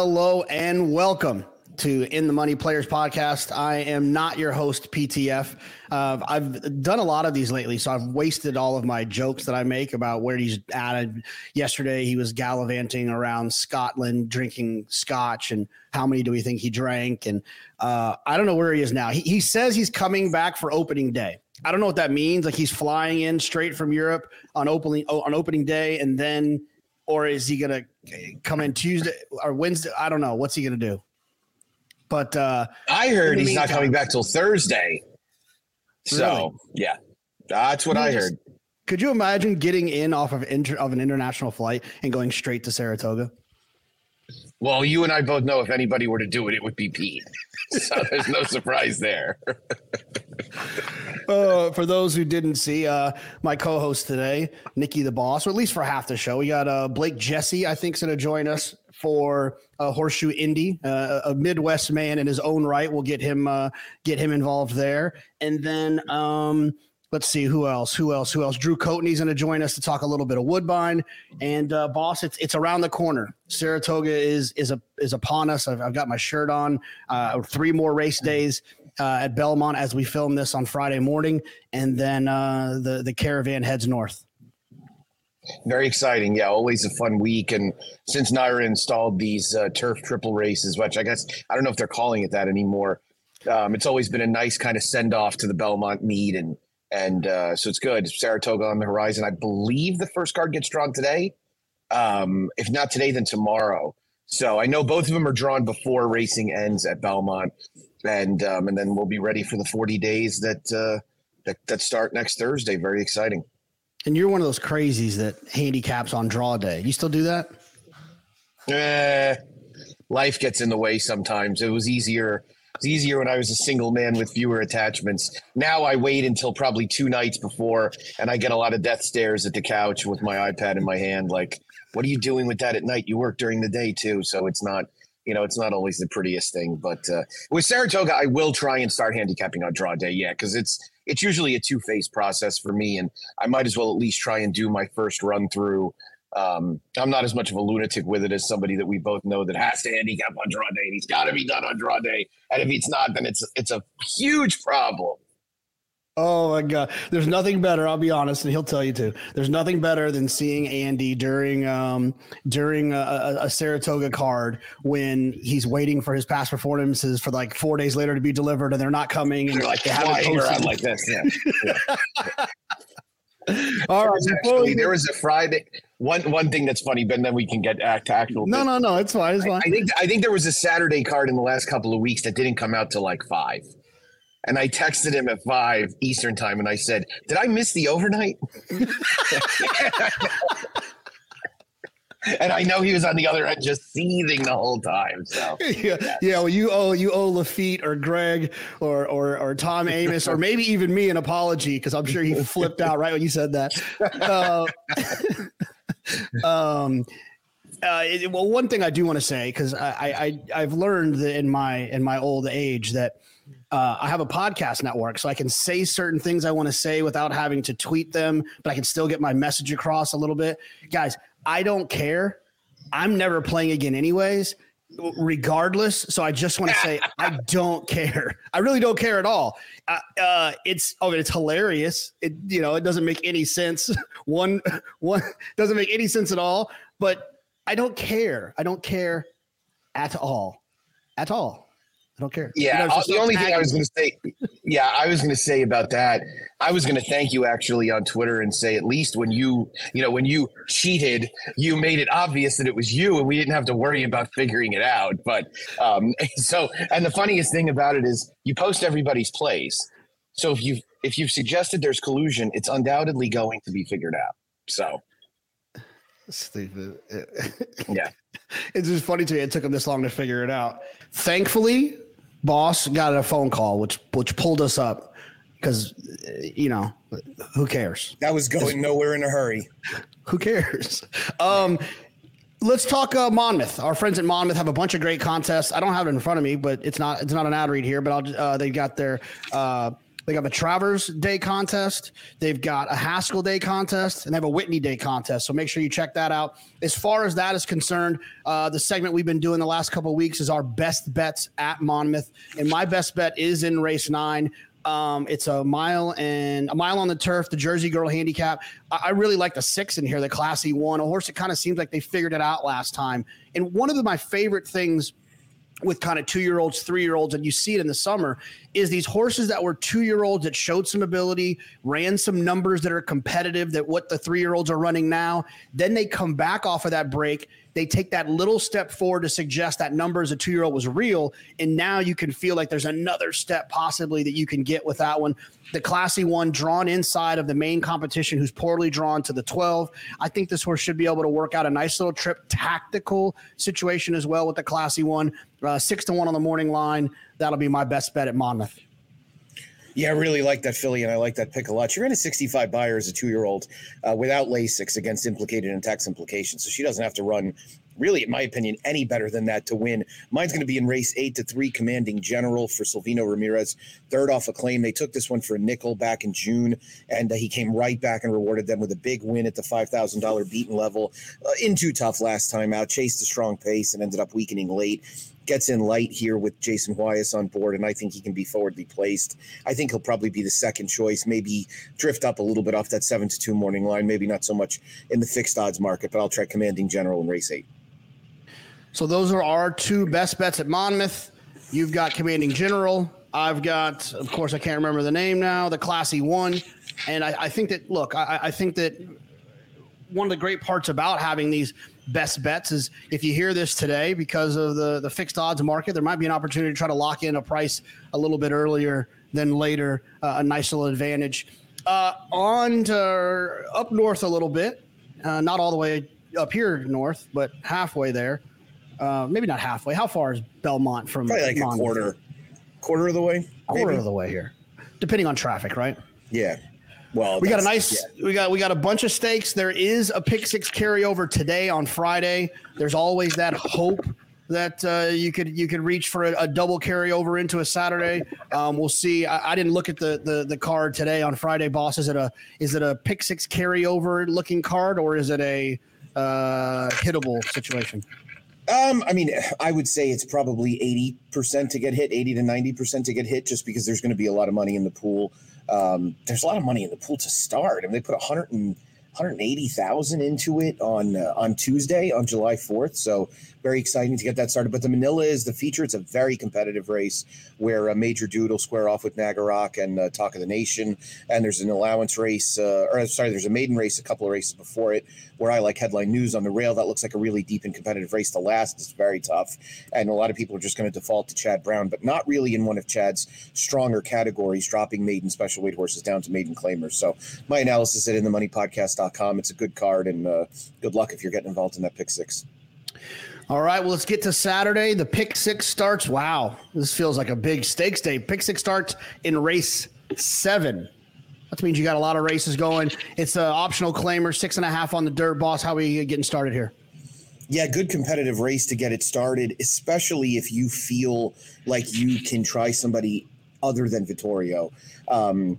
Hello and welcome to In the Money Players podcast. I am not your host, PTF. Uh, I've done a lot of these lately, so I've wasted all of my jokes that I make about where he's at. Yesterday, he was gallivanting around Scotland, drinking scotch, and how many do we think he drank? And uh, I don't know where he is now. He, he says he's coming back for opening day. I don't know what that means. Like he's flying in straight from Europe on opening on opening day, and then, or is he gonna come in Tuesday or Wednesday? I don't know. What's he gonna do? But uh, I heard he's not coming back till Thursday. So really? yeah, that's what I heard. Could you imagine getting in off of inter- of an international flight and going straight to Saratoga? Well, you and I both know if anybody were to do it, it would be Pete. So there's no surprise there. uh, for those who didn't see, uh, my co-host today, Nikki the Boss, or at least for half the show, we got uh, Blake Jessee. I think is going to join us for a Horseshoe Indy, uh, a Midwest man in his own right. We'll get him uh, get him involved there, and then um, let's see who else, who else, who else. Drew Coatney's going to join us to talk a little bit of Woodbine and uh, boss. It's it's around the corner. Saratoga is is a is upon us. I've, I've got my shirt on. Uh, three more race days. Uh, at Belmont as we film this on Friday morning, and then uh, the the caravan heads north. Very exciting. Yeah, always a fun week. And since NYRA installed these uh, turf triple races, which I guess I don't know if they're calling it that anymore, um, it's always been a nice kind of send off to the Belmont meet. And and uh, so it's good. Saratoga on the horizon. I believe the first card gets drawn today. Um, if not today, then tomorrow. So I know both of them are drawn before racing ends at Belmont, and um, and then we'll be ready for the 40 days that uh, that that start next Thursday. Very exciting. And you're one of those crazies that handicaps on draw day. You still do that? Eh, life gets in the way sometimes. It was easier. It's easier when I was a single man with fewer attachments. Now I wait until probably two nights before, and I get a lot of death stares at the couch with my iPad in my hand. Like, what are you doing with that at night? You work during the day too, so it's not you know, it's not always the prettiest thing. But uh, with Saratoga, I will try and start handicapping on draw day. Yeah, because it's it's usually a two phase process for me, and I might as well at least try and do my first run through. Um, I'm not as much of a lunatic with it as somebody that we both know that has to handicap on draw day, and he's got to be done on draw day. And if he's not, then it's it's a huge problem. Oh my God. There's nothing better, I'll be honest, and he'll tell you too. There's nothing better than seeing Andy during um during a, a, Saratoga card when he's waiting for his past performances for like four days later to be delivered and they're not coming and they're like they haven't posted like this. Yeah. yeah. All right. Actually, there was a Friday. One one thing that's funny, but then we can get to actual. No, no, no. It's fine. It's fine. I, I think I think there was a Saturday card in the last couple of weeks that didn't come out till like five. And I texted him at five Eastern time and I said, Did I miss the overnight? and I know he was on the other end just seething the whole time. So yeah, yeah. Well, you owe you owe Lafitte or Greg or or or Tom Amoss or maybe even me an apology because I'm sure he flipped out right when you said that. Uh, um. Uh, it, well, one thing I do want to say because I, I I've learned that in my in my old age that uh, I have a podcast network, so I can say certain things I want to say without having to tweet them, but I can still get my message across a little bit. Guys, I don't care. I'm never playing again, anyways, regardless. So I just want to say I don't care. I really don't care at all. Uh, uh, it's oh, it's hilarious. It you know it doesn't make any sense. one one doesn't make any sense at all. But I don't care. I don't care at all, at all. I don't care. Yeah, you know, the only thing I was going to say, yeah, I was going to say about that, I was going to thank you actually on Twitter and say at least when you, you know, when you cheated, you made it obvious that it was you, and we didn't have to worry about figuring it out. But um, so, and the funniest thing about it is you post everybody's plays, so if you if you've suggested there's collusion, it's undoubtedly going to be figured out. So. Stupid. yeah. It's just funny to me. It took him this long to figure it out. Thankfully, boss got a phone call, which which pulled us up because you know who cares? That was going nowhere in a hurry. Who cares? Um, let's talk uh, Monmouth. Our friends at Monmouth have a bunch of great contests. I don't have it in front of me, but it's not it's not an ad read here. But I'll uh, they got their uh, They have a Travers Day contest. They've got a Haskell Day contest, and they have a Whitney Day contest. So make sure you check that out. As far as that is concerned, uh, the segment we've been doing the last couple of weeks is our best bets at Monmouth, and my best bet is in race nine. Um, it's a mile and a mile on the turf, the Jersey Girl handicap. I, I really like the six in here, the Classy one, a horse that kind of seems like they figured it out last time. And one of the, my favorite things with kind of two year olds, three year olds, and you see it in the summer, is these horses that were two year olds that showed some ability, ran some numbers that are competitive, that what the three year olds are running now. Then they come back off of that break they take that little step forward to suggest that number as a two year old was real. And now you can feel like there's another step possibly that you can get with that one. The classy one drawn inside of the main competition, who's poorly drawn to the 12. I think this horse should be able to work out a nice little trip tactical situation as well with the classy one. Uh, six to one on the morning line. That'll be my best bet at Monmouth. Yeah, I really like that filly, and I like that pick a lot. She ran a 65 Beyer as a two-year-old uh, without Lasix against implicated and tax implications, so she doesn't have to run. Really, in my opinion, any better than that to win. Mine's going to be in race eight to three, commanding general for Silvino Ramirez, third off a claim. They took this one for a nickel back in June, and uh, he came right back and rewarded them with a big win at the five thousand dollar beaten level. Uh, in too tough last time out, chased a strong pace and ended up weakening late gets in light here with Jason Wyas on board, and I think he can be forwardly placed. I think he'll probably be the second choice, maybe drift up a little bit off that seven to two morning line, maybe not so much in the fixed odds market, but I'll try commanding general in race eight. So those are our two best bets at Monmouth. You've got commanding general. I've got, of course, I can't remember the name now, the classy one. And I, I think that, look, I, I think that one of the great parts about having these best bets is if you hear this today because of the the fixed odds market, there might be an opportunity to try to lock in a price a little bit earlier than later, uh, a nice little advantage. Uh, on to up north a little bit, uh, not all the way up here north, but halfway there. Uh, maybe not halfway. How far is Belmont from? Probably like Monmouth? a quarter, quarter of the way. Quarter maybe? of the way here, depending on traffic, right? Yeah. Well, we got a nice, yeah. we got we got a bunch of stakes. There is a pick six carryover today on Friday. There's always that hope that uh, you could you could reach for a, a double carryover into a Saturday. Um, we'll see. I, I, didn't look at the, the the card today on Friday, boss. Is it a is it a pick six carryover looking card or is it a uh, hittable situation? Um, I mean, I would say it's probably 80% to get hit, 80 to 90% to get hit, just because there's going to be a lot of money in the pool. Um, there's a lot of money in the pool to start. I mean, they put 100 and 180,000 into it on uh, on Tuesday on July 4th. So very exciting to get that started. But the Manila is the feature. It's a very competitive race where a Major Dude will square off with Nagarock and uh, Talk of the Nation. And there's an allowance race, uh, or sorry, there's a maiden race a couple of races before it where I like headline news on the rail. That looks like a really deep and competitive race to last. It's very tough. And a lot of people are just going to default to Chad Brown, but not really in one of Chad's stronger categories, dropping maiden special weight horses down to maiden claimers. So my analysis at inthemoneypodcast.com. It's a good card and uh, good luck if you're getting involved in that pick six. All right, well, let's get to Saturday. The pick six starts. Wow, this feels like a big stakes day. Pick six starts in race seven. That means you got a lot of races going. It's an optional claimer, six and a half on the dirt, boss. How are you getting started here? Yeah, good competitive race to get it started, especially if you feel like you can try somebody other than Vittorio. Um,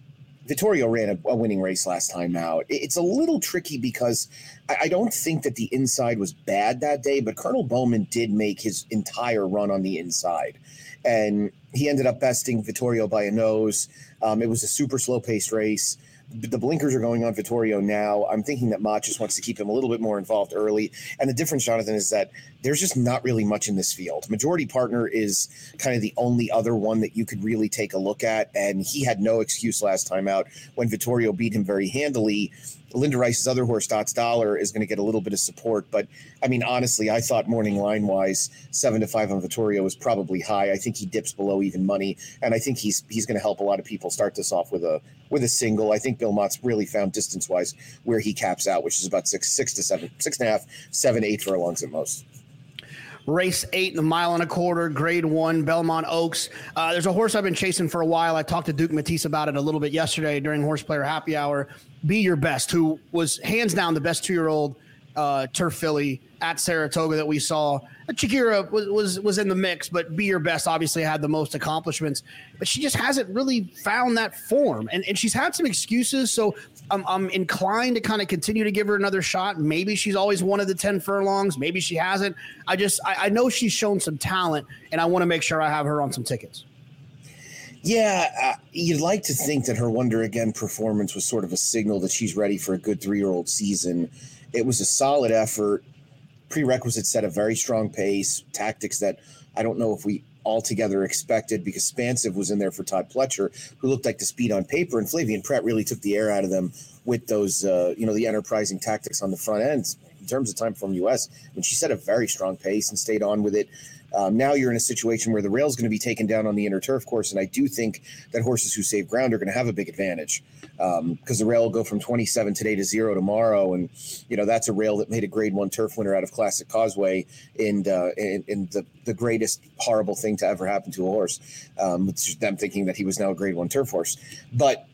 Vittorio ran a, a, winning race last time out. It's a little tricky because I, I, don't think that the inside was bad that day, but Colonel Bowman did make his entire run on the inside. And he ended up besting Vittorio by a nose. Um, it was a super slow paced race the blinkers are going on Vittorio now. I'm thinking that Mott just wants to keep him a little bit more involved early. And the difference, Jonathan, is that there's just not really much in this field. Majority partner is kind of the only other one that you could really take a look at. And he had no excuse last time out when Vittorio beat him very handily. Linda Rice's other horse, Dots Dollar, is going to get a little bit of support. But I mean, honestly, I thought morning line wise, seven to five on Vittorio was probably high. I think he dips below even money, and I think he's he's going to help a lot of people start this off with a with a single. I think Bill Mott's really found distance wise where he caps out, which is about six six to seven, six and a half, seven, eight furlongs at most race eight a mile and a quarter, grade one, Belmont Oaks. Uh, there's a horse I've been chasing for a while. I talked to Duke Matisse about it a little bit yesterday during Horse Player Happy Hour. Be Your Best, who was hands down the best two year old uh, turf filly at Saratoga that we saw. Shakira was, was was in the mix, but Be Your Best obviously had the most accomplishments. But she just hasn't really found that form, and and she's had some excuses. So I'm I'm inclined to kind of continue to give her another shot. Maybe she's always one of the ten furlongs. Maybe she hasn't. I just I, I know she's shown some talent, and I want to make sure I have her on some tickets. Yeah, uh, you'd like to think that her Wonder Again performance was sort of a signal that she's ready for a good three year old season. It was a solid effort. Prerequisites set a very strong pace, tactics that I don't know if we altogether expected because Spansive was in there for Todd Pletcher, who looked like the speed on paper, and Flavien Pratt really took the air out of them with those, uh, you know, the enterprising tactics on the front ends terms of Timeform US. Mean, she set a very strong pace and stayed on with it. Um, now you're in a situation where the rail is going to be taken down on the inner turf course, and I do think that horses who save ground are going to have a big advantage because um, the rail will go from 27 today to zero tomorrow, and you know that's a rail that made a Grade One turf winner out of Classic Causeway, and uh, in the the greatest horrible thing to ever happen to a horse. Um, them thinking that he was now a Grade One turf horse, but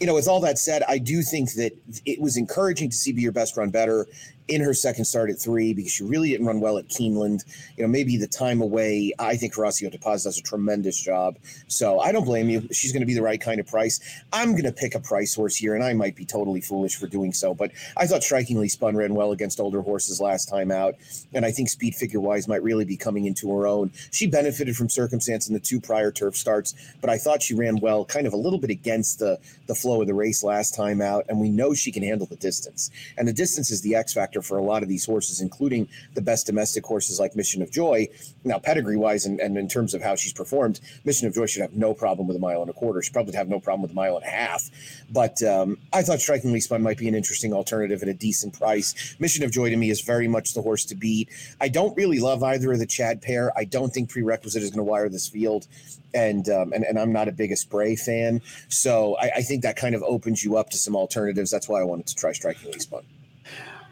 you know, with all that said, I do think that it was encouraging to see Be Your Best run better in her second start at three because she really didn't run well at Keeneland. You know, maybe the time away. I think Horacio De Paz does a tremendous job. So I don't blame you. She's going to be the right kind of price. I'm going to pick a price horse here, and I might be totally foolish for doing so. But I thought Strikingly Spun ran well against older horses last time out, and I think speed figure wise might really be coming into her own. She benefited from circumstance in the two prior turf starts, but I thought she ran well, kind of a little bit against the the flow of the race last time out, and we know she can handle the distance. And the distance is the X factor for a lot of these horses, including the best domestic horses like Mission of Joy. Now, pedigree wise, and, and in terms of how she's performed, Mission of Joy should have no problem with a mile and a quarter. She probably have no problem with a mile and a half. But um, I thought Strikingly Spun might be an interesting alternative at a decent price. Mission of Joy to me is very much the horse to beat. I don't really love either of the Chad pair. I don't think prerequisite is going to wire this field and um, and, and I'm not a big Spray fan. So I, I, think that kind of opens you up to some alternatives. That's why I wanted to try Strikingly Spun.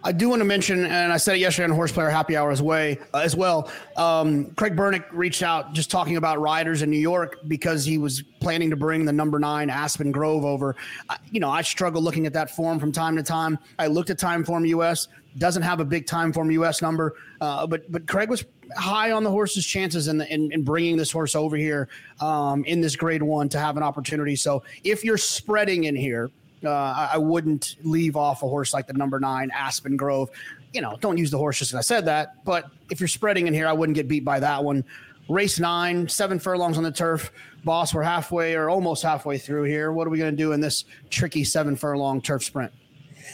I do want to mention, and I said it yesterday on Horseplayer Happy Hour as, way, uh, as well. Um, Craig Bernick reached out just talking about riders in New York because he was planning to bring the number nine Aspen Grove over. I, you know, I struggle looking at that form from time to time. I looked at Timeform US, doesn't have a big Timeform US number, uh, but but Craig was high on the horse's chances in, the, in, in bringing this horse over here um, in this Grade One to have an opportunity. So if you're spreading in here uh, I, wouldn't leave off a horse like the number nine Aspen Grove. You know, don't use the horse just I said that. But if you're spreading in here, I wouldn't get beat by that one. Race nine, seven furlongs on the turf. Boss, we're halfway or almost halfway through here. What are we going to do in this tricky seven furlong turf sprint?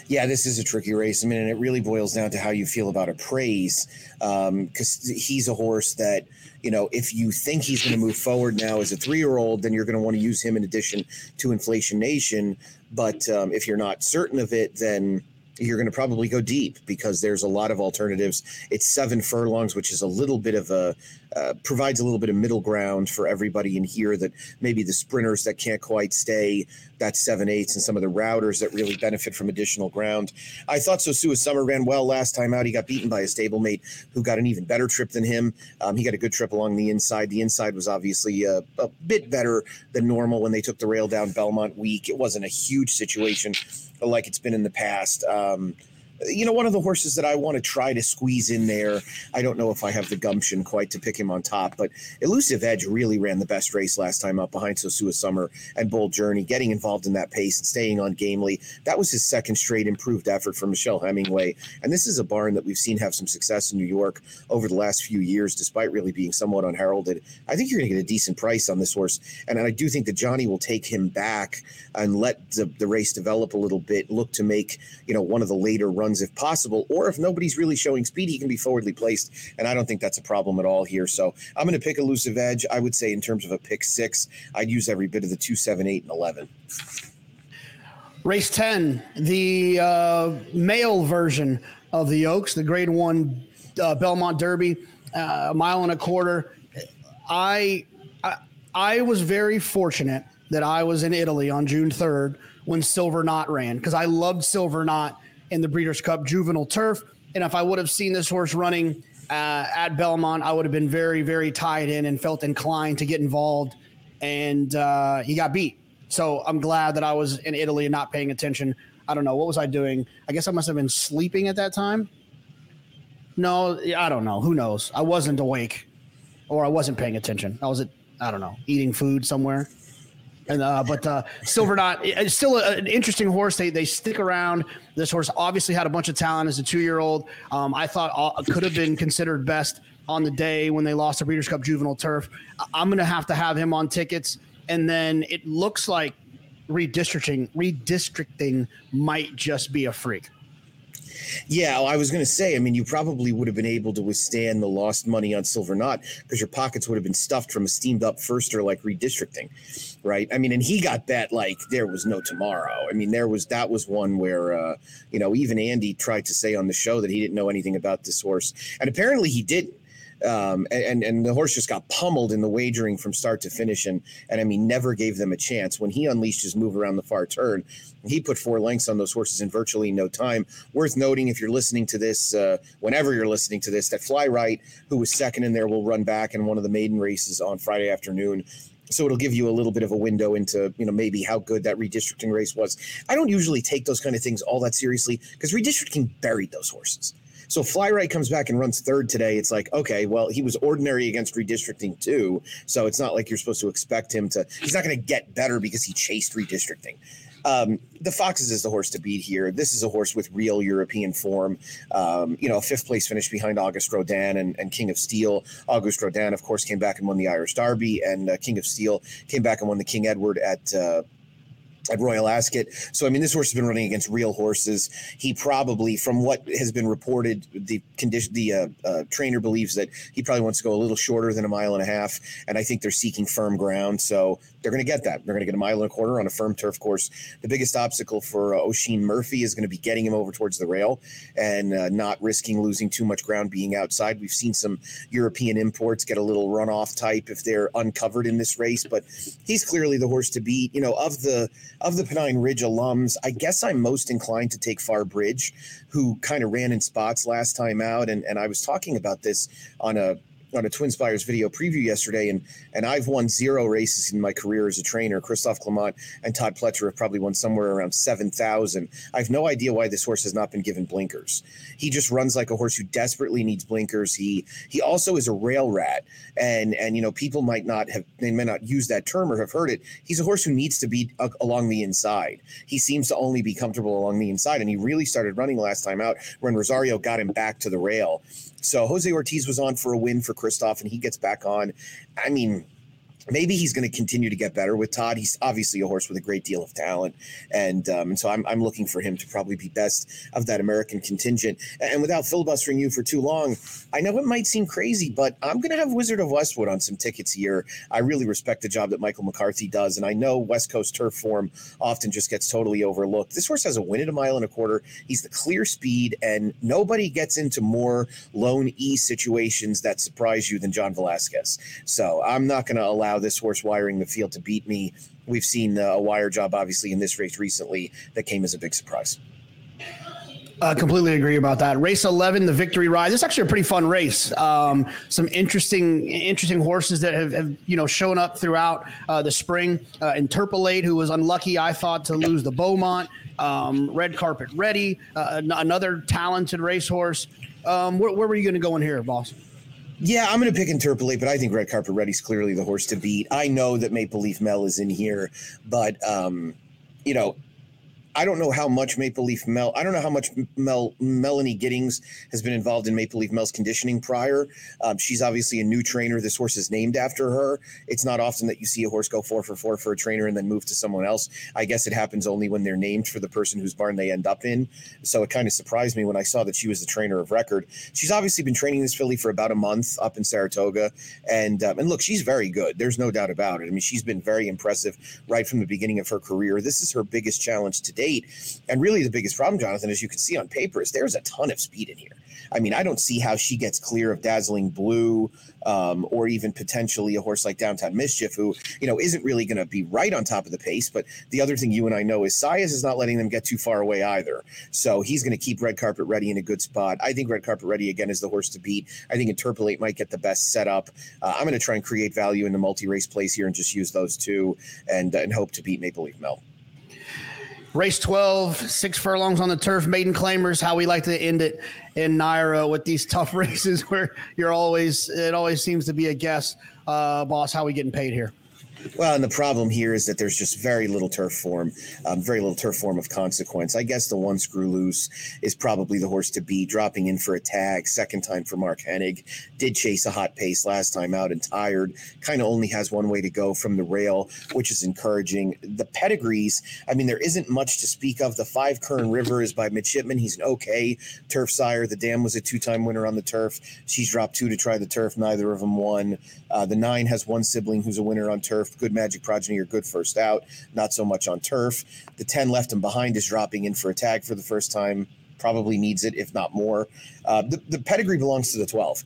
yeah, this is a tricky race. I mean, and it really boils down to how you feel about Appraise, because um, he's a horse that, you know, if you think he's going to move forward now as a three year old, then you're going to want to use him in addition to Inflation Nation. But um, if you're not certain of it, then you're going to probably go deep because there's a lot of alternatives. It's seven furlongs, which is a little bit of a uh, provides a little bit of middle ground for everybody in here. That maybe the sprinters that can't quite stay that seven eights and some of the routers that really benefit from additional ground. I thought Sosua Summer ran well last time out. He got beaten by a stablemate who got an even better trip than him. Um, he got a good trip along the inside. The inside was obviously a, a bit better than normal when they took the rail down Belmont week. It wasn't a huge situation like it's been in the past. Um, you know, one of the horses that I want to try to squeeze in there. I don't know if I have the gumption quite to pick him on top, but Elusive Edge really ran the best race last time up behind Sosua Summer and Bold Journey, getting involved in that pace and staying on gamely. That was his second straight improved effort for Michelle Hemingway. And this is a barn that we've seen have some success in New York over the last few years, despite really being somewhat unheralded. I think you're going to get a decent price on this horse. And I do think that Johnny will take him back and let the, the race develop a little bit, look to make, you know, one of the later runs runs if possible, or if nobody's really showing speed, he can be forwardly placed. And I don't think that's a problem at all here. So I'm going to pick elusive edge. I would say in terms of a pick six, I'd use every bit of the two, seven, eight, and eleven. Race 10, the uh, male version of the Oaks, the grade one uh, Belmont Derby, uh, a mile and a quarter. I, I, I was very fortunate that I was in Italy on June 3rd when Silver Knot ran because I loved Silver Knot in the Breeders' Cup Juvenile Turf. And if I would have seen this horse running uh, at Belmont, I would have been very, very tied in and felt inclined to get involved. And uh, he got beat. So I'm glad that I was in Italy and not paying attention. I don't know. What was I doing? I guess I must have been sleeping at that time. No, I don't know. Who knows? I wasn't awake, or I wasn't paying attention. I was at I don't know eating food somewhere. And uh, but uh, Silver Knot it's still a, an interesting horse. They they stick around. This horse obviously had a bunch of talent as a two year old. Um, I thought uh, could have been considered best on the day when they lost the Breeders' Cup Juvenile Turf. I'm going to have to have him on tickets, and then it looks like redistricting redistricting might just be a freak. Yeah, well, I was going to say, I mean, you probably would have been able to withstand the lost money on Silver Knot because your pockets would have been stuffed from a steamed up firster like redistricting, right? I mean, and he got that like there was no tomorrow. I mean, there was that was one where, uh, you know, even Andy tried to say on the show that he didn't know anything about this horse, and apparently he didn't um, and and the horse just got pummeled in the wagering from start to finish, and and I mean never gave them a chance. When he unleashed his move around the far turn, he put four lengths on those horses in virtually no time. Worth noting, if you're listening to this, uh, whenever you're listening to this, that Fly Right, who was second in there, will run back in one of the maiden races on Friday afternoon so it'll give you a little bit of a window into you know maybe how good that redistricting race was i don't usually take those kind of things all that seriously because redistricting buried those horses so Fly Right comes back and runs third today. It's like, okay, well, he was ordinary against redistricting too. So it's not like you're supposed to expect him to, he's not going to get better because he chased redistricting. Um, the Foxes is the horse to beat here. This is a horse with real European form. Um, you know, fifth place finish behind Auguste Rodin and, and, King of Steel. Auguste Rodin, of course, came back and won the Irish Derby, and uh, King of Steel came back and won the King Edward at uh, at Royal Ascot. So I mean, this horse has been running against real horses. He probably, from what has been reported, the condition, the uh, uh, trainer believes that he probably wants to go a little shorter than a mile and a half, and I think they're seeking firm ground. So they're going to get that. They're going to get a mile and a quarter on a firm turf course. The biggest obstacle for uh, Oisin Murphy is going to be getting him over towards the rail and uh, not risking losing too much ground being outside. We've seen some European imports get a little runoff type if they're uncovered in this race, but he's clearly the horse to beat. You know, of the of the Pennine Ridge alums, I guess I'm most inclined to take Far Bridge, who kind of ran in spots last time out, and and I was talking about this on a on a Twin Spires video preview yesterday, and and I've won zero races in my career as a trainer. Christophe Clement and Todd Pletcher have probably won somewhere around seven thousand. I have no idea why this horse has not been given blinkers. He just runs like a horse who desperately needs blinkers. He he also is a rail rat, and and you know people might not have they may not use that term or have heard it. He's a horse who needs to be uh, along the inside. He seems to only be comfortable along the inside, and he really started running last time out when Rosario got him back to the rail. So Jose Ortiz was on for a win for Christophe, and he gets back on. I mean, maybe he's going to continue to get better with Todd. He's obviously a horse with a great deal of talent, and um, so I'm I'm looking for him to probably be best of that American contingent. And without filibustering you for too long, I know it might seem crazy, but I'm going to have Wizard of Westwood on some tickets here. I really respect the job that Michael McCarthy does, and I know West Coast turf form often just gets totally overlooked. This horse has a win at a mile and a quarter. He's the clear speed, and nobody gets into more lone E situations that surprise you than John Velazquez. So I'm not going to allow this horse wiring the field to beat me. We've seen uh, a wire job, obviously, in this race recently that came as a big surprise. I uh, completely agree about that. Race 11, the victory ride. This is actually a pretty fun race. Um, some interesting, interesting horses that have, have you know shown up throughout uh, the spring. Uh, Interpolate, who was unlucky, I thought, to lose the Beaumont. Um, Red Carpet Ready, uh, another talented racehorse. Um, where, where were you going to go in here, boss? Yeah, I'm going to pick Interpolate, but I think Red Carpet Ready's clearly the horse to beat. I know that Maple Leaf Mel is in here, but um, you know, I don't know how much Maple Leaf Mel. I don't know how much Mel Melanie Giddings has been involved in Maple Leaf Mel's conditioning prior. Um, she's obviously a new trainer. This horse is named after her. It's not often that you see a horse go four for four for a trainer and then move to someone else. I guess it happens only when they're named for the person whose barn they end up in. So it kind of surprised me when I saw that she was the trainer of record. She's obviously been training this filly for about a month up in Saratoga, and um, and look, she's very good. There's no doubt about it. I mean, she's been very impressive right from the beginning of her career. This is her biggest challenge to and really, the biggest problem, Jonathan, as you can see on paper, is there's a ton of speed in here. I mean, I don't see how she gets clear of Dazzling Blue um, or even potentially a horse like Downtown Mischief, who, you know, isn't really going to be right on top of the pace. But the other thing you and I know is Saez is not letting them get too far away either. So he's going to keep Red Carpet Ready in a good spot. I think Red Carpet Ready, again, is the horse to beat. I think Interpolate might get the best setup. Uh, I'm going to try and create value in the multi race place here and just use those two and, and hope to beat Maple Leaf Mel. Race 12, six furlongs on the turf, maiden claimers, how we like to end it in NYRA with these tough races where you're always, it always seems to be a guess. Uh, boss, how we getting paid here? Well, and the problem here is that there's just very little turf form, um, very little turf form of consequence. I guess the one screw loose is probably the horse to be dropping in for a tag, second time for Mark Hennig. Did chase a hot pace last time out and tired. Kind of only has one way to go from the rail, which is encouraging. The pedigrees, I mean, there isn't much to speak of. The five Kern River is by Midshipman. He's an okay turf sire. The dam was a two time winner on the turf. She's dropped two to try the turf. Neither of them won. Uh, the nine has one sibling who's a winner on turf. Good Magic Progeny are good first out, not so much on turf. The 10 left and behind is dropping in for a tag for the first time. Probably needs it, if not more. Uh, the, the pedigree belongs to the 12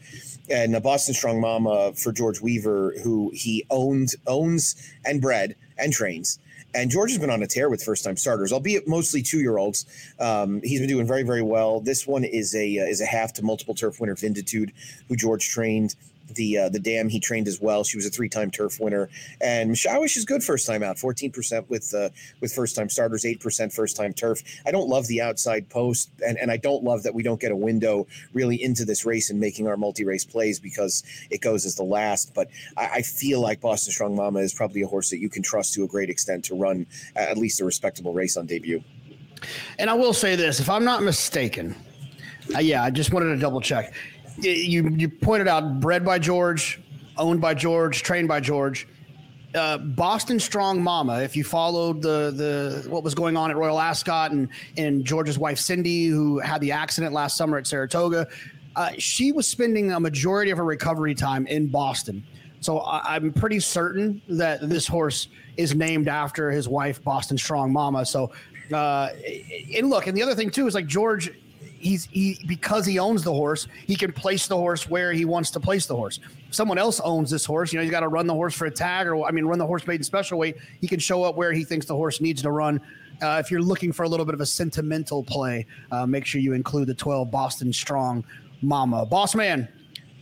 and a Boston Strong Mama for George Weaver, who he owned, owns, and bred and trains. And George has been on a tear with first time starters, albeit mostly two year olds. Um, he's been doing very, very well. This one is a uh, is a half to multiple turf winner, Vinditude, who George trained the uh, the dam he trained as well. She was a three time turf winner, and Mishawish is good first time out, fourteen percent with uh, with first time starters, eight percent first time turf. I don't love the outside post, and and I don't love that we don't get a window really into this race and making our multi race plays because it goes as the last. But I, I, feel like Boston Strong Mama is probably a horse that you can trust to a great extent to run at least a respectable race on debut. And I will say this, if I'm not mistaken, uh, yeah, I just wanted to double check you you pointed out bred by George, owned by George, trained by George. Uh, Boston Strong Mama. If you followed the the what was going on at Royal Ascot and and George's wife Cindy, who had the accident last summer at Saratoga, uh, she was spending a majority of her recovery time in Boston. So I, am pretty certain that this horse is named after his wife, Boston Strong Mama. So, uh, and look, and the other thing too is like George he's he because he owns the horse, he can place the horse where he wants to place the horse. If someone else owns this horse, you know, he's got to run the horse for a tag, or I mean, run the horse made in special weight. He can show up where he thinks the horse needs to run. Uh, if you're looking for a little bit of a sentimental play, uh, make sure you include the 12 Boston Strong Mama. Boss man,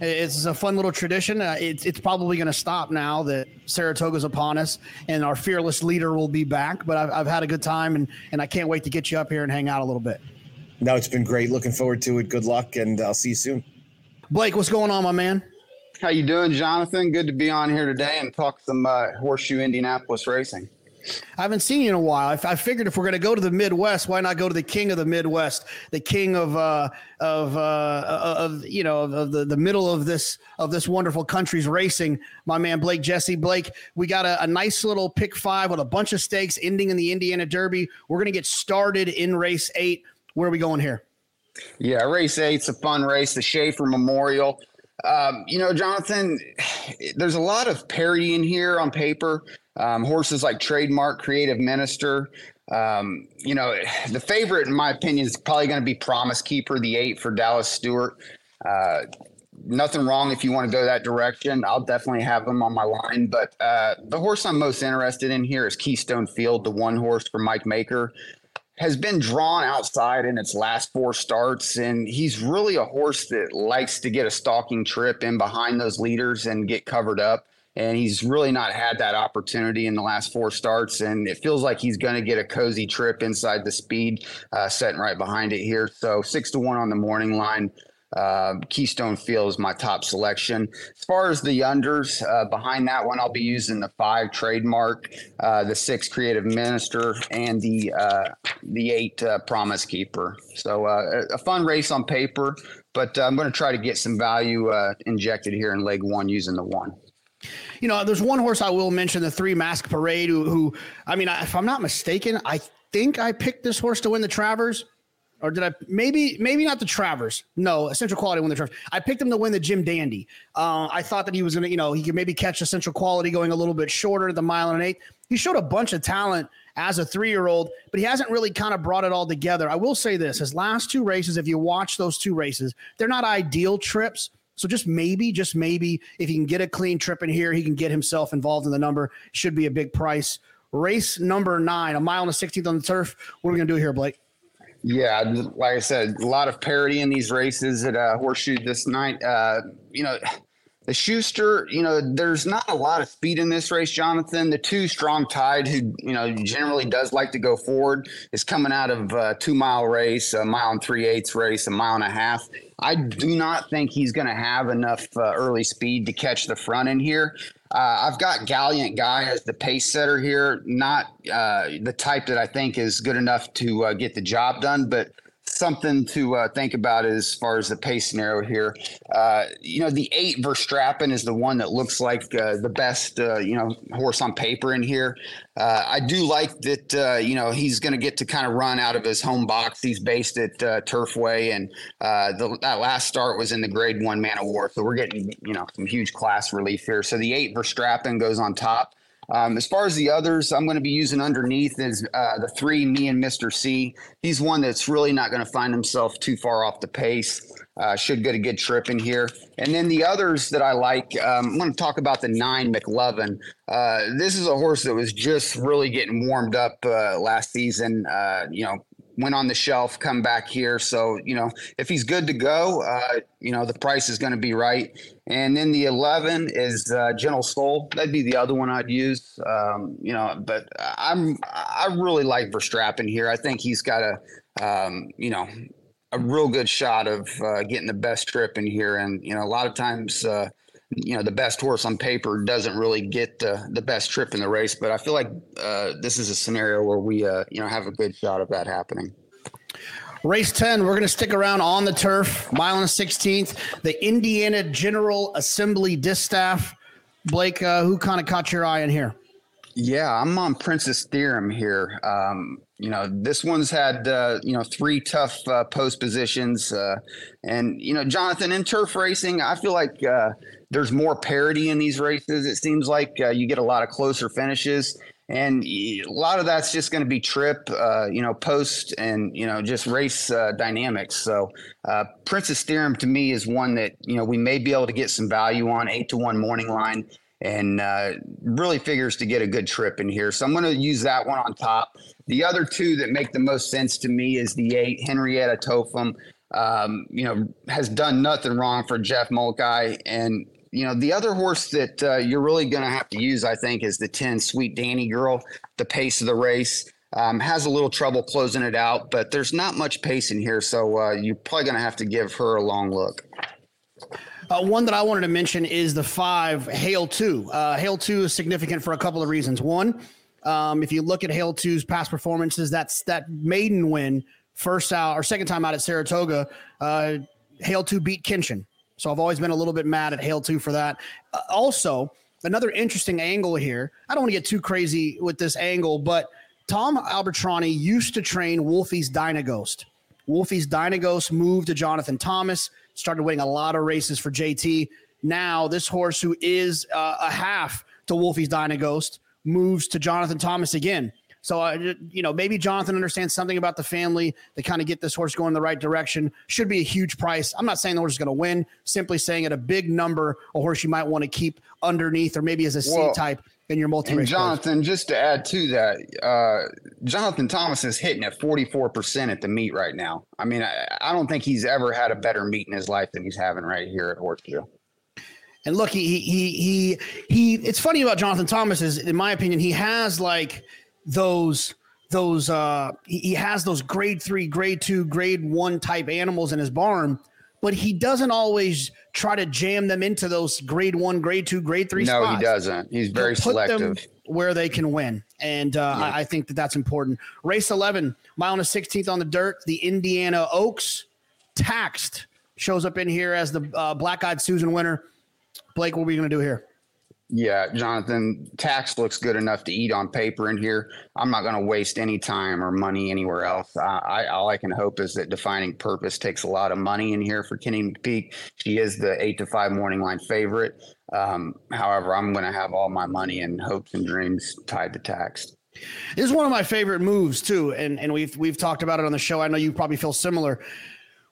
it's a fun little tradition. Uh, it's, it's probably going to stop now that Saratoga's upon us and our fearless leader will be back. But I've, I've had a good time and, and I can't wait to get you up here and hang out a little bit. No, it's been great. Looking forward to it. Good luck, and I'll see you soon. Blake, what's going on, my man? How you doing, Jonathan? Good to be on here today and talk some uh, horseshoe Indianapolis racing. I haven't seen you in a while. I, I figured if we're going to go to the Midwest, why not go to the king of the Midwest, the king of uh, of uh, of you know of the, the middle of this of this wonderful country's racing. My man Blake Jessee Blake. We got a, a nice little pick five with a bunch of stakes ending in the Indiana Derby. We're going to get started in race eight. Where are we going here? Yeah, race eight's a fun race, the Schaefer Memorial. Um, you know, Jonathan, there's a lot of parity in here on paper. Um, horses like Trademark, Creative Minister. Um, you know, the favorite, in my opinion, is probably going to be Promise Keeper, the eight for Dallas Stewart. Uh, nothing wrong if you want to go that direction. I'll definitely have them on my line. But uh, the horse I'm most interested in here is Keystone Field, the one horse for Mike Maker has been drawn outside in its last four starts, and he's really a horse that likes to get a stalking trip in behind those leaders and get covered up. And he's really not had that opportunity in the last four starts, and it feels like he's going to get a cozy trip inside the speed, uh, setting right behind it here. So six to one on the morning line. Uh, Keystone Field is my top selection. As far as the unders, uh, behind that one, I'll be using the five trademark, uh, the six creative minister, and the uh, the eight uh, promise keeper. So uh, a fun race on paper, but I'm going to try to get some value injected here in leg one using the one. You know, there's one horse I will mention, the three Masqueparade, who, who I mean, if I'm not mistaken, I think I picked this horse to win the Travers or did I maybe maybe not the Travers? No, Essential Quality won the Travers. I picked him to win the Jim Dandy. Uh, I thought that he was gonna, you know, he could maybe catch the Essential Quality going a little bit shorter, the mile and an eighth. He showed a bunch of talent as a three year old, but he hasn't really kind of brought it all together. I will say this: his last two races, if you watch those two races, they're not ideal trips. So just maybe, just maybe, if he can get a clean trip in here, he can get himself involved in the number. Should be a big price. Race number nine, a mile and a 16th on the turf. What are we gonna do here, Blake? Yeah, like I said, a lot of parity in these races at uh, Horseshoe this night. Uh, you know, The Schuster, you know, there's not a lot of speed in this race, Jonathan. The two strong tide, who you know generally does like to go forward, is coming out of a two mile race, a mile and three eighths race, a mile and a half. I do not think he's going to have enough uh, early speed to catch the front in here. Uh, I've got Gallant Guy as the pace setter here, not uh, the type that I think is good enough to uh, get the job done, but something to uh, think about as far as the pace scenario here. Uh, you know, the eight Verstappen is the one that looks like uh, the best, uh, you know, horse on paper in here. Uh, I do like that, uh, you know, he's going to get to kind of run out of his home box. He's based at Turfway, and the, that last start was in the Grade One Man o' War. So we're getting, you know, some huge class relief here. So the eight Verstappen goes on top. Um, as far as the others, I'm going to be using underneath is uh, the three, me and Mr. C. He's one that's really not going to find himself too far off the pace. Uh, should get a good trip in here. And then the others that I like, um, I'm going to talk about the nine McLovin. Uh, this is a horse that was just really getting warmed up uh, last season. Uh, you know, went on the shelf, come back here. So, you know, if he's good to go, uh, you know, the price is going to be right. And then the 11 is uh, Gentle Soul. That'd be the other one I'd use. Um, you know, but I'm, I really like Verstappen here. I think he's got a, um, you know, a real good shot of uh, getting the best trip in here. And, you know, a lot of times, uh, you know the best horse on paper doesn't really get the the best trip in the race. But I feel like uh, this is a scenario where we uh, you know have a good shot of that happening. Race 10, we're going to stick around on the turf, mile and 16th, the Indiana General Assembly Distaff. Blake, uh, who kind of caught your eye in here? Yeah, I'm on Princess Theorem here. Um, you know, this one's had, uh, you know, three tough uh, post positions. Uh, and, you know, Jonathan, in turf racing, I feel like uh, there's more parity in these races. It seems like uh, you get a lot of closer finishes, and a lot of that's just going to be trip, uh, you know, post and you know just race dynamics. So Princess Theorem to me is one that you know we may be able to get some value on eight to one morning line. And uh, really figures to get a good trip in here. So I'm going to use that one on top. The other two that make the most sense to me is the eight Henrietta Topham um, you know, has done nothing wrong for Jeff Mulcahy. And you know, the other horse that uh, you're really going to have to use, I think, is the 10 Sweet Danny Girl. The pace of the race um, has a little trouble closing it out, but there's not much pace in here. So uh, you're probably going to have to give her a long look. Uh, one that I wanted to mention is the five Hail 2. Uh, Hail 2 is significant for a couple of reasons. One, um, if you look at Hail 2's past performances, that's that maiden win, first out or second time out at Saratoga. Uh, Hail 2 beat Kinchen. So I've always been a little bit mad at Hail 2 for that. Uh, also, another interesting angle here. I don't want to get too crazy with this angle, but Tom Albertrani used to train Wolfie's Dynaghost. Wolfie's Dynaghost moved to Jonathan Thomas, started winning a lot of races for JT. Now, this horse, who is uh, a half to Wolfie's Dynaghost, moves to Jonathan Thomas again. So, uh, you know, maybe Jonathan understands something about the family to kind of get this horse going in the right direction. Should be a huge price. I'm not saying the horse is going to win, simply saying at a big number, a horse you might want to keep underneath or maybe as a C type in your multi race. Jonathan, just to add to that, uh, Jonathan Thomas is hitting at 44% at the meet right now. I mean, I, I don't think he's ever had a better meet in his life than he's having right here at Horseshoe. And look, he he he he. It's funny about Jonathan Thomas is, in my opinion, he has like those those uh he has those grade three, grade two, grade one type animals in his barn, but he doesn't always try to jam them into those grade one, grade two, grade three. No, spots. he doesn't. He's very selective. where they can win, and uh, yeah. I, I, think that that's important. Race eleven, mile and a sixteenth on the dirt. The Indiana Oaks taxed shows up in here as the uh, black eyed Susan winner. Blake, what are we going to do here? Yeah, Jonathan, tax looks good enough to eat on paper in here. I'm not going to waste any time or money anywhere else. I, I, all I can hope is that defining purpose takes a lot of money in here for Kenny McPeek. She is the eight to five morning line favorite. Um, however, I'm going to have all my money and hopes and dreams tied to tax. This is one of my favorite moves too, and and we've we've talked about it on the show. I know you probably feel similar.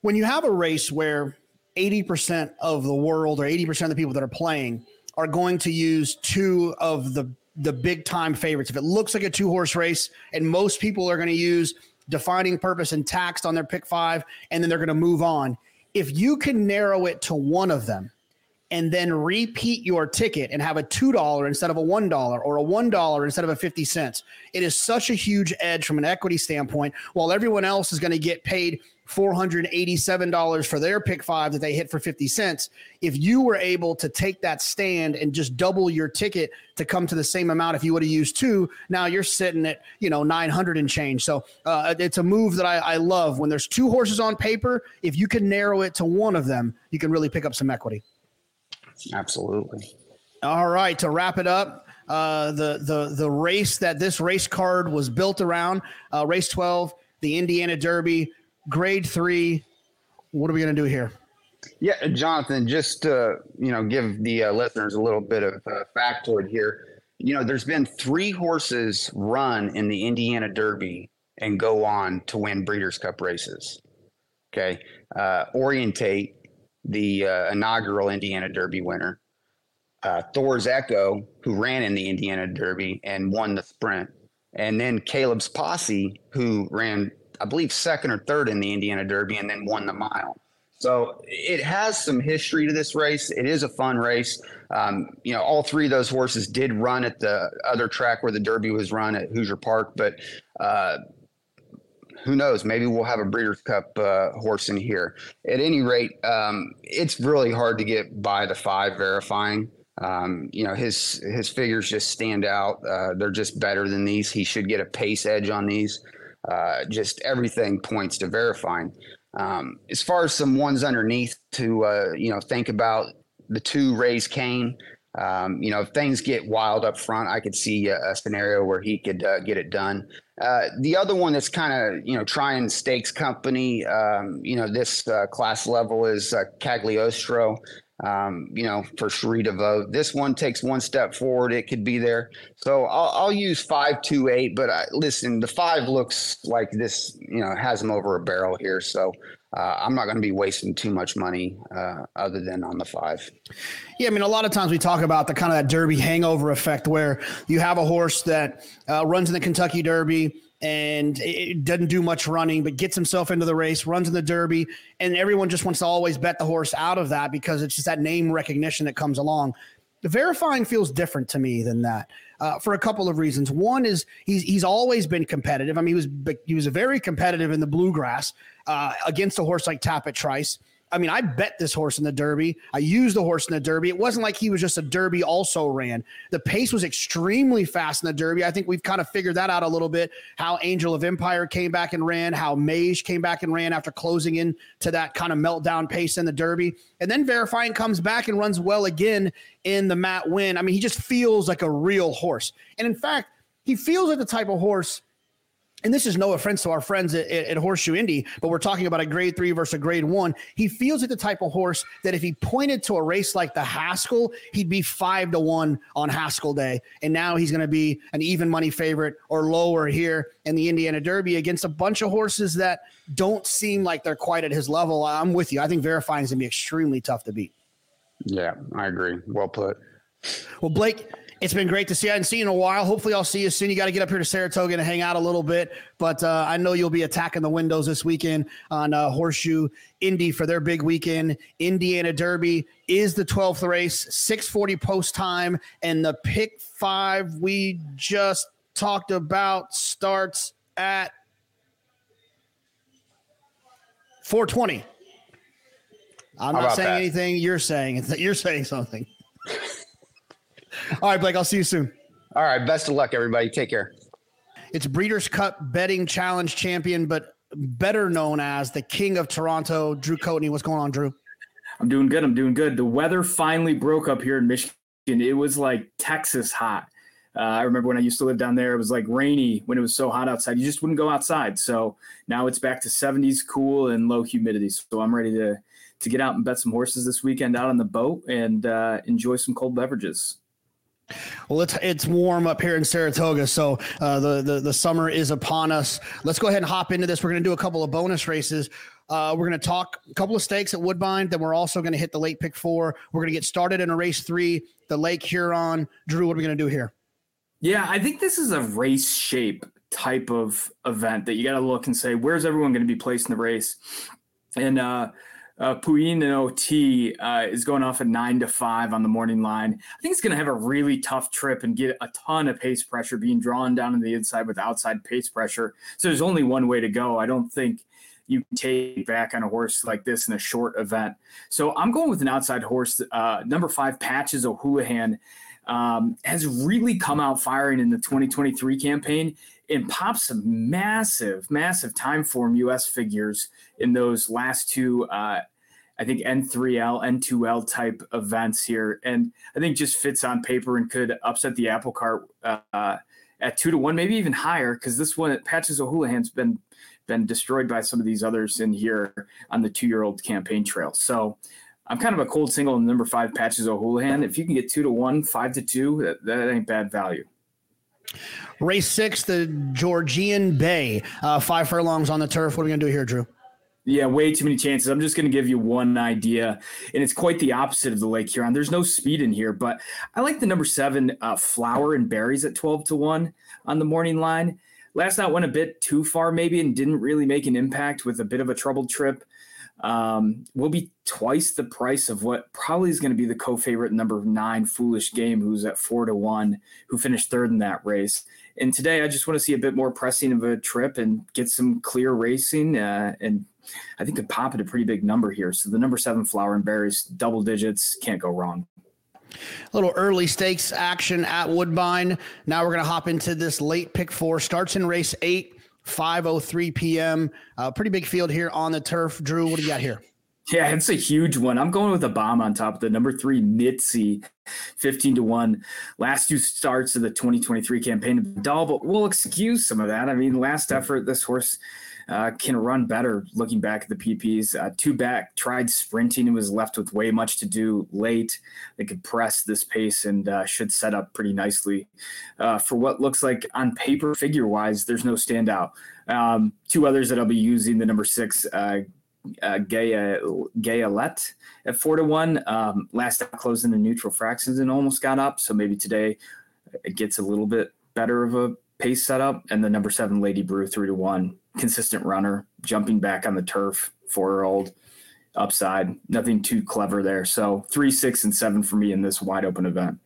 When you have a race where 80% of the world or 80% of the people that are playing are going to use two of the the big time favorites. If it looks like a two horse race, and most people are going to use defining purpose and taxed on their pick five, and then they're going to move on. If you can narrow it to one of them, and then repeat your ticket and have a $2 instead of a $1 or a $1 instead of a 50 cents. It is such a huge edge from an equity standpoint while everyone else is going to get paid $487 for their pick five that they hit for 50 cents. If you were able to take that stand and just double your ticket to come to the same amount if you would have used two, now you're sitting at, you know, 900 and change. So uh, it's a move that I, I love. When there's two horses on paper, if you can narrow it to one of them, you can really pick up some equity. Absolutely. All right, to wrap it up, uh, the the the race that this race card was built around, uh, race twelve, the Indiana Derby, Grade Three. What are we going to do here? Yeah, Jonathan, just to you know, give the uh, listeners a little bit of uh, factoid here. You know, there's been three horses run in the Indiana Derby and go on to win Breeders' Cup races. Okay, uh, Orientate, the uh, inaugural Indiana Derby winner, uh, Thor's Echo, who ran in the Indiana Derby and won the sprint, and then Caleb's Posse, who ran, I believe, second or third in the Indiana Derby and then won the mile. So it has some history to this race. It is a fun race. Um, you know, all three of those horses did run at the other track where the Derby was run at Hoosier Park, but uh, who knows? Maybe we'll have a Breeders' Cup uh, horse in here. At any rate, um, it's really hard to get by the five verifying. Um, you know, his his figures just stand out. Uh, they're just better than these. He should get a pace edge on these. Uh, just everything points to verifying. Um, as far as some ones underneath to uh, you know think about the two Raise Cain. Um, you know, if things get wild up front, I could see a, a scenario where he could uh, get it done. Uh, the other one that's kind of you know trying stakes company, um, you know, this uh, class level is uh, Cagliostro. Um, you know, for Sheree to vote. This one takes one step forward. It could be there. So I'll, I'll use five two eight. But I, listen, the five looks like this. You know, has him over a barrel here. So uh, I'm not going to be wasting too much money uh, other than on the five. Yeah, I mean, a lot of times we talk about the kind of that Derby hangover effect where you have a horse that uh, runs in the Kentucky Derby and it doesn't do much running, but gets himself into the race, runs in the Derby, and everyone just wants to always bet the horse out of that because it's just that name recognition that comes along. The verifying feels different to me than that uh, for a couple of reasons. One is he's he's always been competitive. I mean, he was he was very competitive in the bluegrass uh, against a horse like Tapit Trice. I mean, I bet this horse in the Derby. I used the horse in the Derby. It wasn't like he was just a Derby also ran. The pace was extremely fast in the Derby. I think we've kind of figured that out a little bit. How Angel of Empire came back and ran, how Mage came back and ran after closing in to that kind of meltdown pace in the Derby. And then Verifying comes back and runs well again in the Matt Winn. I mean, he just feels like a real horse. And in fact, he feels like the type of horse and this is no offense to our friends at, at, Horseshoe Indy, but we're talking about a grade three versus a grade one. He feels like the type of horse that if he pointed to a race like the Haskell, he'd be five to one on Haskell Day. And now he's going to be an even money favorite or lower here in the Indiana Derby against a bunch of horses that don't seem like they're quite at his level. I'm with you. I think verifying is going to be extremely tough to beat. Yeah, I agree. Well put. Well, Blake, it's been great to see. You. I haven't seen you in a while. Hopefully, I'll see you soon. You got to get up here to Saratoga and hang out a little bit. But uh, I know you'll be attacking the windows this weekend on uh, Horseshoe Indy for their big weekend. Indiana Derby is the 12th race, 640 post time. And the pick five we just talked about starts at 420. I'm not saying that? anything. You're saying you're saying something. All right, Blake, I'll see you soon. All right. Best of luck, everybody. Take care. It's Breeders' Cup Betting Challenge champion, but better known as the King of Toronto, Drew Coatney. What's going on, Drew? I'm doing good. I'm doing good. The weather finally broke up here in Michigan. It was like Texas hot. Uh, I remember when I used to live down there, it was like rainy when it was so hot outside. You just wouldn't go outside. So now it's back to 70s, cool and low humidity. So I'm ready to to get out and bet some horses this weekend out on the boat and uh, enjoy some cold beverages. Well, it's it's warm up here in Saratoga, so uh, the, the the summer is upon us. Let's go ahead and hop into this. We're going to do a couple of bonus races. Uh, we're going to talk a couple of stakes at Woodbine. Then we're also going to hit the late pick four. We're going to get started in a race three, the Lake Huron. Drew, what are we going to do here? Yeah, I think this is a race shape type of event that you got to look and say, where's everyone going to be placed in the race? And uh, uh, Puino T uh, is going off at nine to five on the morning line. I think it's going to have a really tough trip and get a ton of pace pressure being drawn down on the inside with outside pace pressure. So there's only one way to go. I don't think you take back on a horse like this in a short event. So I'm going with an outside horse. Uh, number five, Patches O'Houlihan, um, has really come out firing in the 2023 campaign and popped some massive, massive Timeform US figures in those last two. Uh, I think N3L, N2L type events here. And I think just fits on paper and could upset the apple cart uh, at two to one, maybe even higher, because this one, Patches O'Houlihan's been been destroyed by some of these others in here on the two year old campaign trail. So I'm kind of a cold single in number five patches O'Houlihan. If you can get two to one, five to two, that, that ain't bad value. Race six, the Georgian Bay, uh, five furlongs on the turf. What are we gonna do here, Drew? Yeah, way too many chances. I'm just going to give you one idea, and it's quite the opposite of the Lake Huron. There's no speed in here, but I like the number seven uh, Flower and Berries at 12 to one on the morning line. Last night went a bit too far, maybe, and didn't really make an impact with a bit of a troubled trip. Um, will be twice the price of what probably is going to be the co-favorite number nine Foolish Game, who's at four to one, who finished third in that race. And today, I just want to see a bit more pressing of a trip and get some clear racing, uh, and I think could pop at a pretty big number here. So the number seven Flower and Berries, double digits, can't go wrong. A little early stakes action at Woodbine. Now we're going to hop into this late pick four. Starts in race eight, 5.03 p.m. Uh, pretty big field here on the turf. Drew, what do you got here? Yeah, it's a huge one. I'm going with a bomb on top of the number three Mitzi, 15 to 1. Last two starts of the 2023 campaign, dull, but we'll excuse some of that. I mean, last effort, this horse uh, can run better looking back at the PPs. Uh, two back tried sprinting and was left with way much to do late. They could press this pace and uh, should set up pretty nicely uh, for what looks like on paper, figure wise, there's no standout. Um, two others that I'll be using the number six. Uh, uh, Gaia Gayalette at four to one. Um, last out closed in the neutral fractions and almost got up. So maybe today it gets a little bit better of a pace setup. And the number seven Lady Brew three to one consistent runner, jumping back on the turf, four year old upside. Nothing too clever there. So three, six, and seven for me in this wide open event.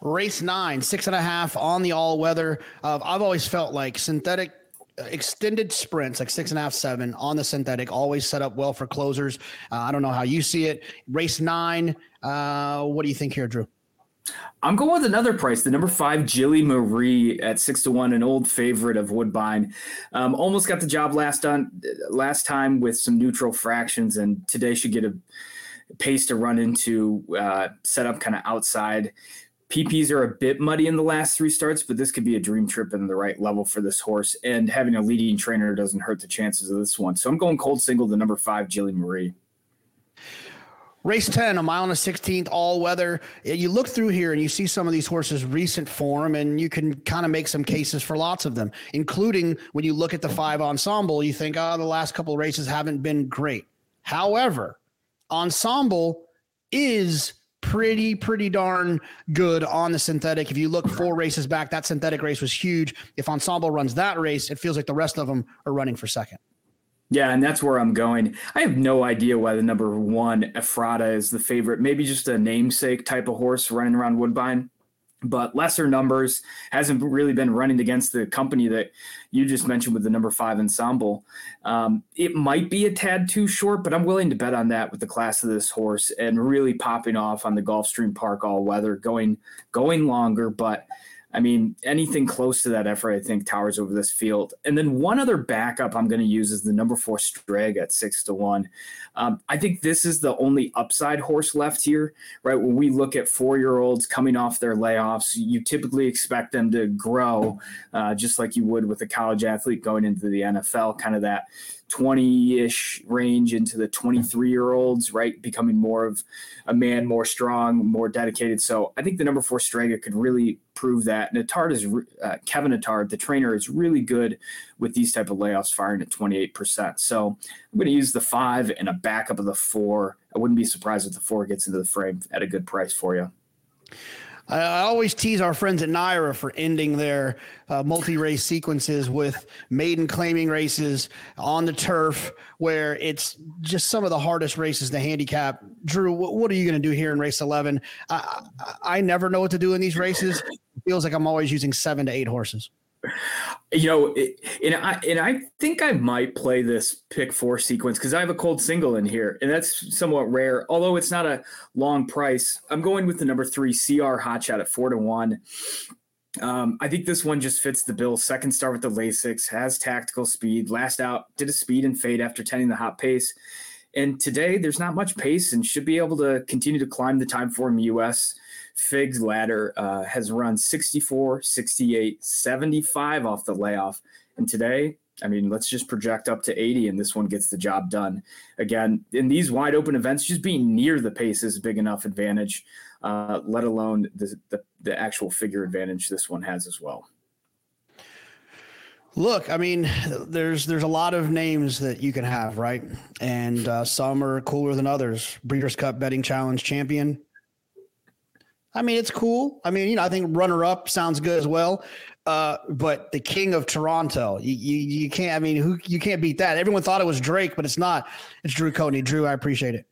Race nine, six and a half on the all weather. Uh, I've always felt like synthetic uh, extended sprints like six and a half seven on the synthetic always set up well for closers uh, i don't know how you see it race nine uh, what do you think here drew I'm going with another price, the number five Jilly Marie at six to one, an old favorite of Woodbine. Um, almost got the job last on last time with some neutral fractions, and today should get a pace to run into, uh, set up kind of outside. PPs are a bit muddy in the last three starts, but this could be a dream trip in the right level for this horse. And having a leading trainer doesn't hurt the chances of this one. So I'm going cold single, the number five Jilly Marie. Race 10, a mile and a 16th, all weather. You look through here and you see some of these horses' recent form, and you can kind of make some cases for lots of them, including when you look at the five ensemble, you think, oh, the last couple of races haven't been great. However, ensemble is pretty, pretty darn good on the synthetic. If you look four races back, that synthetic race was huge. If ensemble runs that race, it feels like the rest of them are running for second. Yeah, and that's where I'm going. I have no idea why the number one Ephrata is the favorite. Maybe just a namesake type of horse running around Woodbine, but lesser numbers. Hasn't really been running against the company that you just mentioned with the number five ensemble. Um, it might be a tad too short, but I'm willing to bet on that with the class of this horse and really popping off on the Gulfstream Park all weather, going going longer, but I mean, anything close to that effort, I think, towers over this field. And then one other backup I'm going to use is the number four Streg at six to one. Um, I think this is the only upside horse left here, right? When we look at four year olds coming off their layoffs, you typically expect them to grow uh, just like you would with a college athlete going into the NFL, kind of that 20 ish range into the 23 year olds, right? Becoming more of a man, more strong, more dedicated. So I think the number four Strega could really prove that. And is, uh, Kevin Attard, the trainer, is really good with these type of layoffs, firing at 28%. So I'm going to use the five and a backup of the four. I wouldn't be surprised if the four gets into the frame at a good price for you. I, I always tease our friends at NYRA for ending their uh, multi-race sequences with maiden claiming races on the turf, where it's just some of the hardest races to handicap. Drew, what, what are you going to do here in race eleven? I, I, I never know what to do in these races. It feels like I'm always using seven to eight horses you know, it, and I and I think I might play this pick four sequence because I have a cold single in here, and that's somewhat rare. Although it's not a long price, I'm going with the number three CR Hotshot at four to one. Um, I think this one just fits the bill. Second start with the Lasix, has tactical speed. Last out, did a speed and fade after tending the hot pace. And today, there's not much pace and should be able to continue to climb the Timeform US. Figs ladder uh, has run 64, 68, 75 off the layoff. And today, I mean, let's just project up to 80 and this one gets the job done. Again, in these wide open events, just being near the pace is a big enough advantage, uh, let alone the, the, the actual figure advantage this one has as well. Look, I mean, there's there's a lot of names that you can have, right? And uh, some are cooler than others. Breeders' Cup Betting Challenge champion, I mean, it's cool. I mean, you know, I think runner up sounds good as well. Uh, but the king of Toronto, you, you, you can't. I mean, who you can't beat that. Everyone thought it was Drake, but it's not. It's Drew Coatney. Drew, I appreciate it.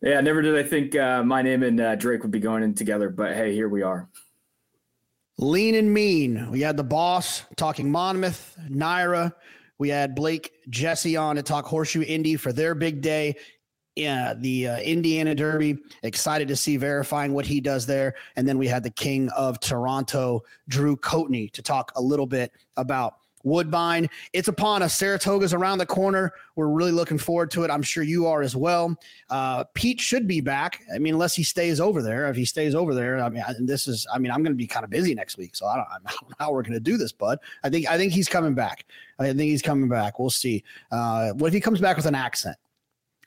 Yeah, never did I think uh, my name and uh, Drake would be going in together, but hey, here we are. Lean and mean. We had the boss talking Monmouth, NYRA. We had Blake Jessee on to talk Horseshoe Indy for their big day yeah, the uh, Indiana Derby. Excited to see verifying what he does there. And then we had the King of Toronto, Drew Coatney, to talk a little bit about Woodbine. It's upon us. Saratoga's around the corner. We're really looking forward to it. I'm sure you are as well. Uh, Pete should be back. I mean, unless he stays over there. If he stays over there, I mean, this is. I mean, I'm going to be kind of busy next week, so I don't, I don't know how we're going to do this, bud. I think I think he's coming back. I think he's coming back. We'll see. Uh, what if he comes back with an accent?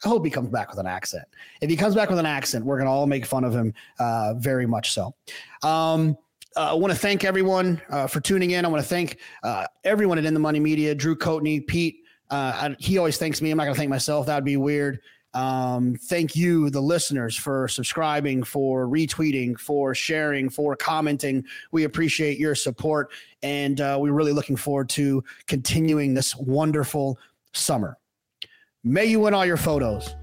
I hope he comes back with an accent. If he comes back with an accent, we're going to all make fun of him uh, very much so. Um, uh, I want to thank everyone uh, for tuning in. I want to thank uh, everyone at In the Money Media, Drew Coatney, Pete. Uh, I, he always thanks me. I'm not going to thank myself. That would be weird. Um, thank you, the listeners, for subscribing, for retweeting, for sharing, for commenting. We appreciate your support, and uh, we're really looking forward to continuing this wonderful summer. May you win all your photos.